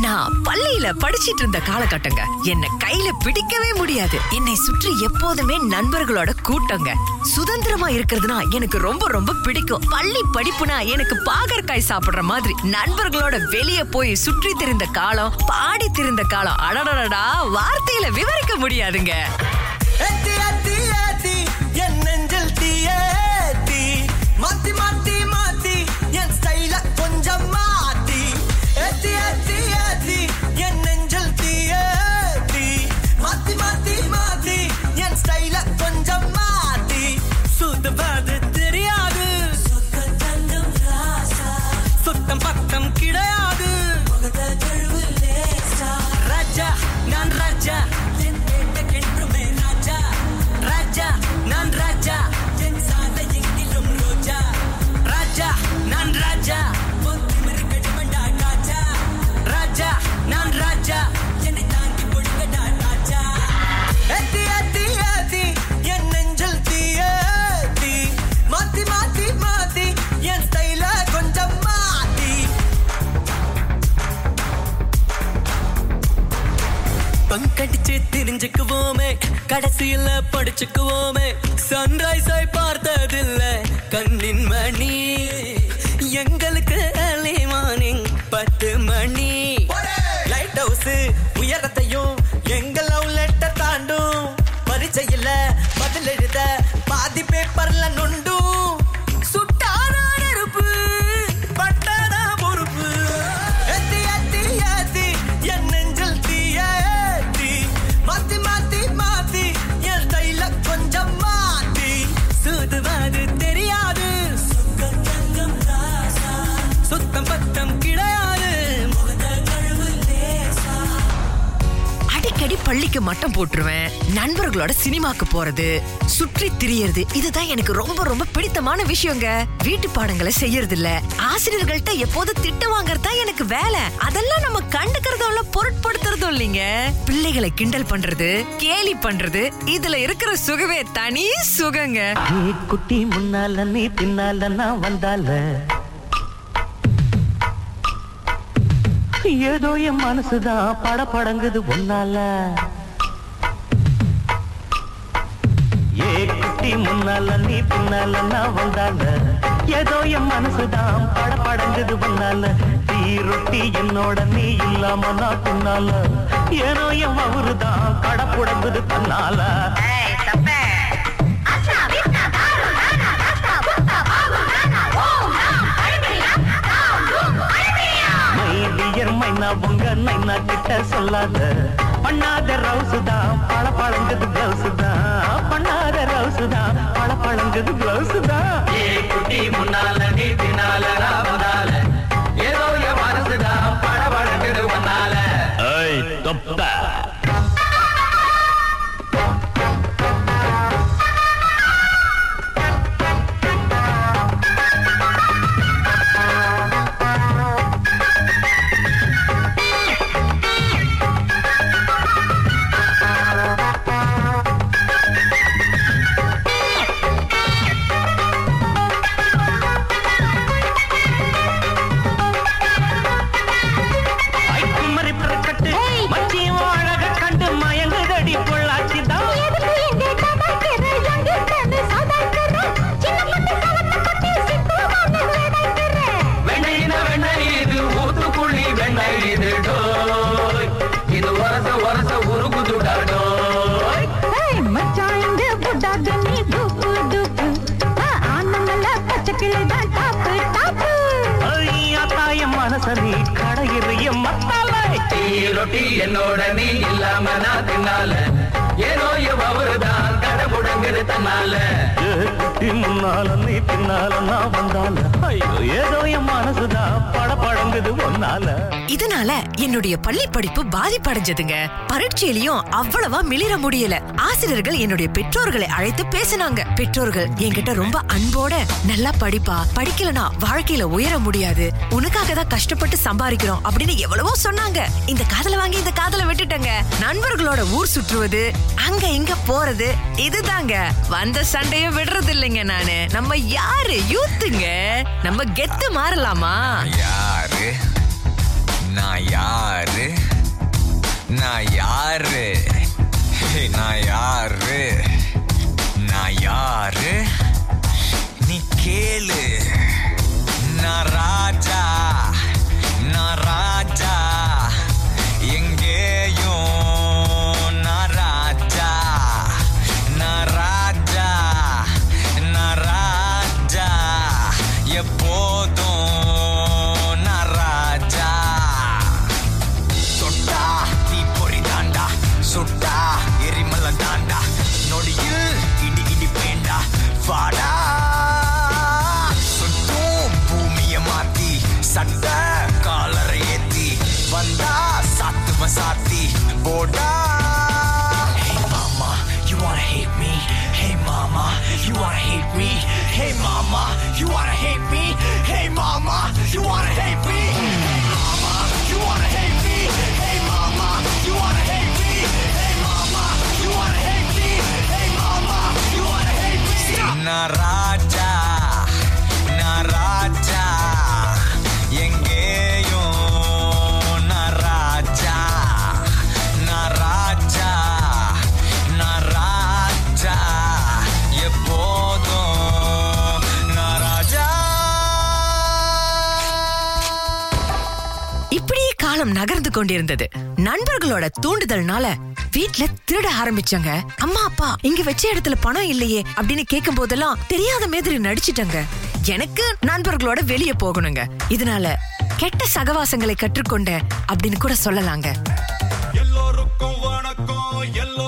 நான் பள்ளியில படிச்சிட்டு இருந்த காலகட்டங்க. என்ன கையில பிடிக்கவே முடியாது. என்னை சுற்றி எப்போதுமே நண்பர்களோட கூட்டங்க. சுதந்திரமா இருக்கிறதுனா எனக்கு ரொம்ப ரொம்ப பிடிக்கும். பள்ளி படிப்புனா எனக்கு பாகற்காய் சாப்பிடுற மாதிரி நண்பர்களோட வெளிய போய் சுற்றி திரிந்த காலம் பாடி திரிந்த காலம் அடடடடா வார்த்தையில விவரிக்க முடியாதுங்க. என் நெஞ்சில் மாத்தி மாத்தி சிக்குவோமே. கடைசியில் படிச்சுக்குவோமே. சன்ரைஸ் ஆய் அடிக்கடி மட்டம் போட்டுருவேன். நண்பர்களோட சினிமாக்கு போறது சுற்றி திரியறது இதுதான் எனக்கு ரொம்ப ரொம்ப பிடித்தமான விஷயங்க. வீட்டு பாடங்களை செய்யறது இல்ல ஆசிரியர்கள்ட்ட எப்போது திட்டு வாங்குறதா எனக்கு வேலை. அதெல்லாம் நம்ம கண்டுக்கிறதும் இல்ல பொருட்படுத்துறதும் இல்லைங்க. பிள்ளைகளை கிண்டல் பண்றது கேலி பண்றது இதுல இருக்கிற சுகமே தனி சுகங்க. நீ குட்டி முன்னால நீ பின்னால நான் வந்தால. ஏதோ என் மனசுதான் பட படங்குது ஒன்னால குட்டி முன்னால நீ பின்னால நான் வந்தால. ஏதோ என் மனசுதான் பட படங்குது ஒன்னால தீ ரொட்டி என்னோட நீ இல்லாம நான் பின்னால. ஏனோ என் அவருதான் கட புடங்குது தன்னால மைனா உங்க நைனா கிட்ட சொல்லாத. பண்ணாத ரவுசு தான் பழ பழங்குது பிளவுஸ் தான். பண்ணாத ரவுசுதான் பழ பழங்குது பிளவுசுதான் முன்னால நீ பின்னால டீ ரொட்டி என்னோட நீ இல்லாம நான் தின்னால ஏதோ என் அவருதான் கடை முடங்குது தன்னால. ஏ குட்டி முன்னால நீ பின்னால நான் வந்தால. ஐயோ ஏதோ என் மனசுதான் பட பழங்குது ஒன்னால இதனால என்னுடைய பள்ளி படிப்பு பாதிப்படைஞ்சதுங்க. பரீட்சையிலயும் அவ்வளவா மிளிர முடியல. ஆசிரியர்கள் என்னுடைய பெற்றோர்களை அழைத்து பேசினாங்க. பெற்றோர்கள் என்கிட்ட ரொம்ப அன்போட நல்லா படிப்பா. படிக்கலனா வாழ்க்கையில உயர முடியாது. உனக்காக தான் கஷ்டப்பட்டு சம்பாதிக்கிறோம் அப்படின்னு எவ்வளவோ சொன்னாங்க. இந்த காதல வாங்கி இந்த காதல விட்டுட்டேங்க. நண்பர்களோட ஊர் சுற்றுவது அங்க இங்க போறது இதுதாங்க. வந்த சண்டையும் விடுறது இல்லைங்க நானு. நம்ம யாரு? யூத்துங்க. நம்ம கெத்து மாறலாமா? யாரு? நான் யாரு? நான் யாரு? நான் யாரு? நான் யாரு? நீ கேளு. நான் ராஜா. நான் ராஜா mama, you wanna hate me? Hey mama, you wanna hate me? Hey mama, you wanna hate me? Hey mama, you wanna hate me? Hey mama, you wanna hate me? Hey mama, you wanna hate me? நான் காலம் நகர்ந்து கொண்டிருந்தது. நண்பர்களோட தூண்டுதல்னால வீட்ல திருட ஆரம்பிச்சாங்க. அம்மா அப்பா இங்க வச்ச இடத்துல பணம் இல்லையே அப்படின்னு கேட்கும் போதெல்லாம் தெரியாத மாதிரி நடிச்சிட்டாங்க. எனக்கு நண்பர்களோட வெளிய போகணுங்க. இதனால கெட்ட சகவாசங்களை கற்றுக்கொண்ட அப்படின்னு கூட சொல்லலாங்க. எல்லோருக்கும் வணக்கம் எல்லோரும்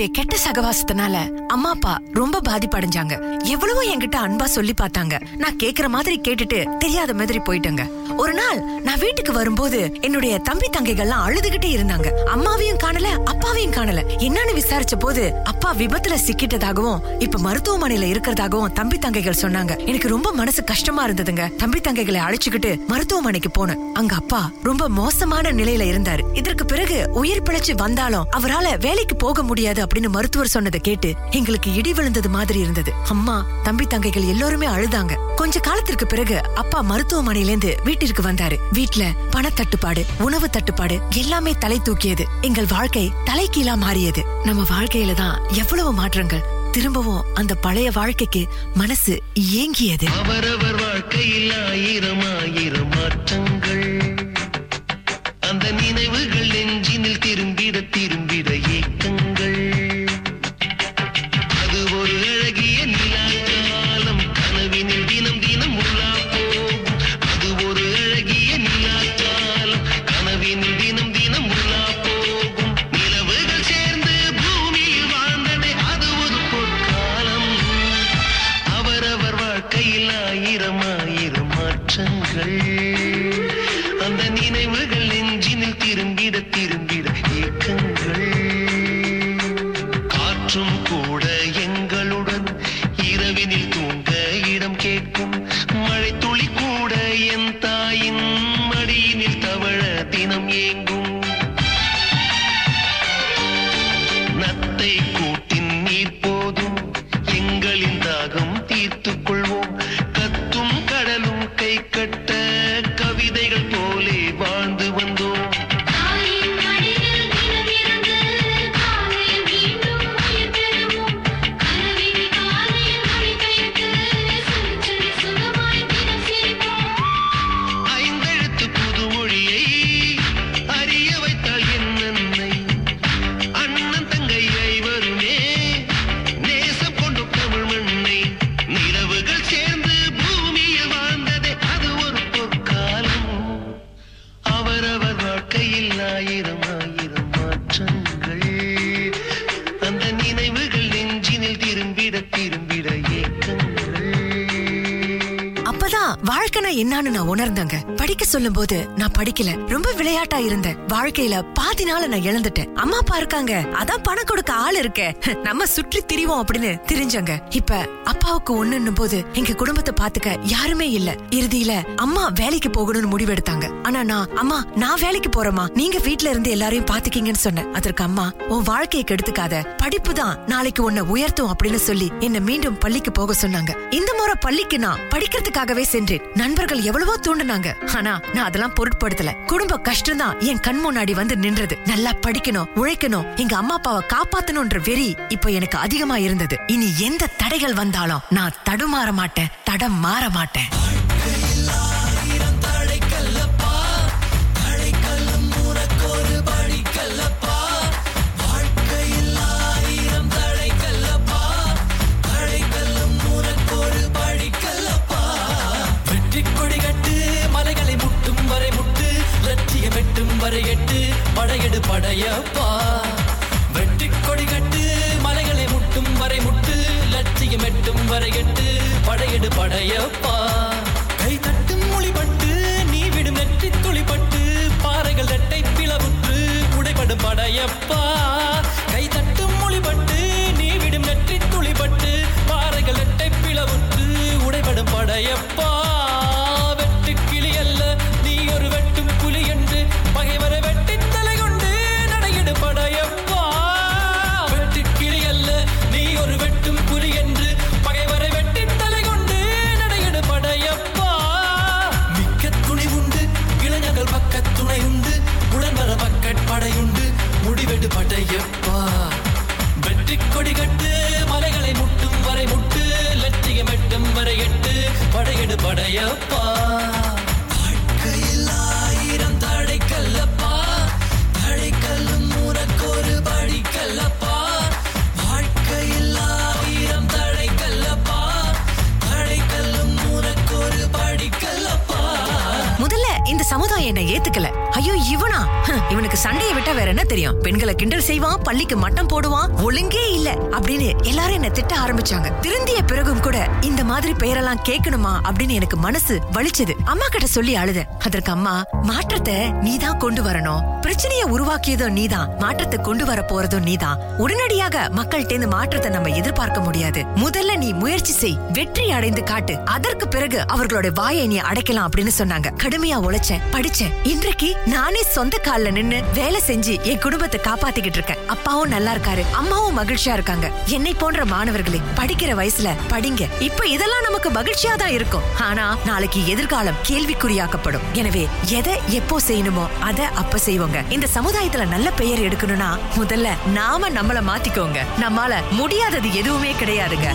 அவருடைய கெட்ட சகவாசத்தினால அம்மா அப்பா ரொம்ப பாதிப்படைஞ்சாங்க. எவ்வளவோ என்கிட்ட அன்பா சொல்லி பார்த்தாங்க. நான் கேக்குற மாதிரி கேட்டுட்டு தெரியாத மாதிரி போயிட்டேங்க. ஒரு நாள் நான் வீட்டுக்கு வரும்போது என்னுடைய தம்பி தங்கைகள்லாம் அழுதுகிட்டே இருந்தாங்க. அம்மாவையும் காணல அப்பாவையும் காணல. என்னன்னு விசாரிச்ச போது அப்பா விபத்துல சிக்கிட்டதாகவும் இப்ப மருத்துவமனையில இருக்கிறதாகவும் தம்பி தங்கைகள் சொன்னாங்க. எனக்கு ரொம்ப மனசு கஷ்டமா இருந்ததுங்க. தம்பி தங்கைகளை அழைச்சுக்கிட்டு மருத்துவமனைக்கு போனேன். அங்க அப்பா ரொம்ப மோசமான நிலையில இருந்தாரு. இதற்கு பிறகு உயிர் பிழைச்சு வந்தாலும் அவரால வேலைக்கு போக முடியாது அப்படின்னு மருத்துவர் சொன்னதை கேட்டு எங்களுக்கு இடி விழுந்தது மாதிரி இருந்தது. அம்மா தம்பி தங்கைகள் எல்லோருமே அழுதாங்க. கொஞ்ச காலத்திற்கு பிறகு அப்பா மருத்துவமனையில இருந்து வீட்டிற்கு வந்தாரு. வீட்ல பணத்தட்டுப்பாடு உணவு தட்டுப்பாடு எல்லாமே தலை தூக்கியது. எங்கள் வாழ்க்கை தலைகீழா மாறியது. நம்ம வாழ்க்கையில தான் எவ்வளவு மாற்றங்கள். திரும்பவும் அந்த பழைய வாழ்க்கைக்கு மனசு ஏங்கியது. அவரவர் வாழ்க்கையில் ஆயிரம் ஆயிரம் மாற்றங்கள். நினைவுகள் நெஞ்சினில் திரும்பிட திரும்பிட ஏக்கங்கள் Our வாழ்க்கைனா என்னன்னு நான் உணர்ந்தேங்க. படிக்க சொல்லும் போது நான் படிக்கல. ரொம்ப விளையாட்டா இருந்தேன். வாழ்க்கையில பாதி நாள நான் இழந்துட்டேன். அம்மா அப்பா இருக்காங்க. அதான் பணம் கொடுக்க ஆள் இருக்க. நம்ம சுற்றி திரிவோம் அப்படின்னு தெரிஞ்சங்க. இப்ப அப்பாவுக்கு ஒண்ணுன்னும் போது எங்க குடும்பத்தை பாத்துக்க யாருமே இல்ல. இறுதியில அம்மா வேலைக்கு போகணும்னு முடிவெடுத்தாங்க. ஆனா நான் அம்மா நான் வேலைக்கு போறேம்மா. நீங்க வீட்ல இருந்து எல்லாரையும் பாத்துக்கீங்கன்னு சொன்னேன். அதற்கு அம்மா உன் வாழ்க்கையை கெடுத்துக்காத. படிப்பு தான் நாளைக்கு உன்னை உயர்த்தும் அப்படின்னு சொல்லி என்ன மீண்டும் பள்ளிக்கு போக சொன்னாங்க. இந்த முறை பள்ளிக்கு நான் படிக்கிறதுக்காகவே சென்றேன். நண்பர்கள் எவ்வளவோ தூண்டுனாங்க. ஆனா நான் அதெல்லாம் பொருட்படுத்தல. குடும்ப கஷ்டம் தான் என் கண் முன்னாடி வந்து நின்றது. நல்லா படிக்கணும் உழைக்கணும் எங்க அம்மா அப்பாவை காப்பாத்தணும்ன்ற வெறி இப்ப எனக்கு அதிகமா இருந்தது. இனி எந்த தடைகள் வந்தாலும் நான் தடுமாற மாட்டேன் தடம் மாற மாட்டேன். தெரியும். பெண்களை கிண்டல் செய்வான் பள்ளிக்கு மட்டம் போடுவான் ஒழுங்கே இல்ல அப்படின்னு எல்லாரும் என்ன திட்ட ஆரம்பிச்சாங்க. திருந்திய பிறகும் கூட இந்த மாதிரி பெயரெல்லாம் கேட்கணுமா அப்படின்னு எனக்கு மனசு வலிச்சது. அம்மா கிட்ட சொல்லி அழுத அதற்கு அம்மா மாற்றத்தை நீதான் கொண்டு வரணும். பிரச்சனையை உருவாக்கியதும் நீதான். மாற்றத்தை கொண்டு வர போறதும் நீதான். உடனடியாக மக்கள்கிட்ட இருந்து மாற்றத்தை நம்ம எதிர்பார்க்க முடியாது. முதல்ல நீ முயற்சி செய். வெற்றி அடைந்து காட்டு. அதற்கு பிறகு அவர்களோட வாயை நீ அடைக்கலாம் அப்படின்னு சொன்னாங்க. கடுமையா உழைச்சேன் படிச்சேன். இன்றைக்கு நானே சொந்த கால்ல நின்னு வேலை செஞ்சு என் குடும்பத்தை காப்பாத்திக்கிட்டு இருக்கேன். அப்பாவும் நல்லா இருக்காரு. அம்மாவும் மகிழ்ச்சியா இருக்காங்க. என்னை போன்ற மாணவர்களே படிக்கிற வயசுல படிங்க. இப்ப இதெல்லாம் நமக்கு மகிழ்ச்சியா தான் இருக்கும். ஆனா நாளைக்கு எதிர்காலம் கேள்விக்குறியாக்கப்படும். எனவே எதை எப்போ செய்யணுமோ அதை அப்ப செய்வோங்க. இந்த சமுதாயத்துல நல்ல பெயர் எடுக்கணும்னா முதல்ல நாம நம்மள மாத்திக்கோங்க. நம்மால முடியாதது எதுவுமே கிடையாதுங்க.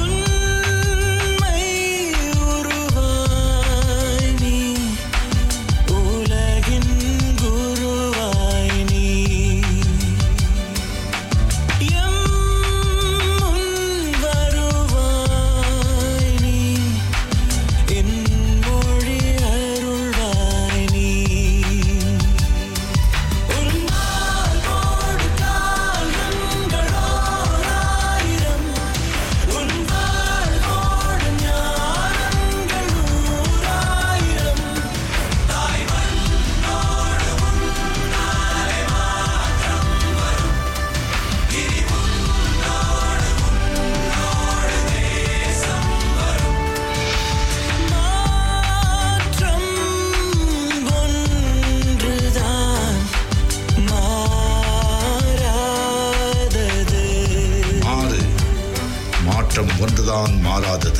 ஒன்றுதான் மாறாதது.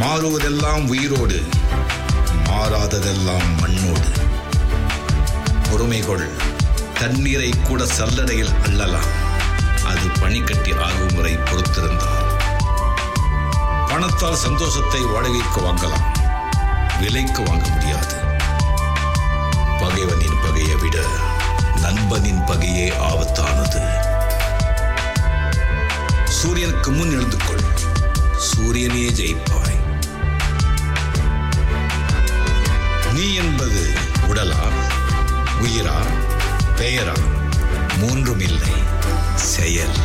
மாறுவதெல்லாம் உயிரோடு மாறாததெல்லாம் மண்ணோடு. பொறுமை கொள் தண்ணீரை கூட சல்லடையில் அள்ளலாம். அது பனிக்கட்டி ஆகும் வரை பொறுத்திருந்தால். பணத்தால் சந்தோஷத்தை வாடகைக்கு வாங்கலாம். விலைக்கு வாங்க முடியாது. பகைவனின் பகையை விட நண்பனின் பகையே ஆபத்தானது. சூரியனுக்கு முன் எழுந்து கொள் சூரியனே ஜெயிப்பாய். நீ என்பது உடலா உயிரா பெயரா மூன்றும் இல்லை செயல்.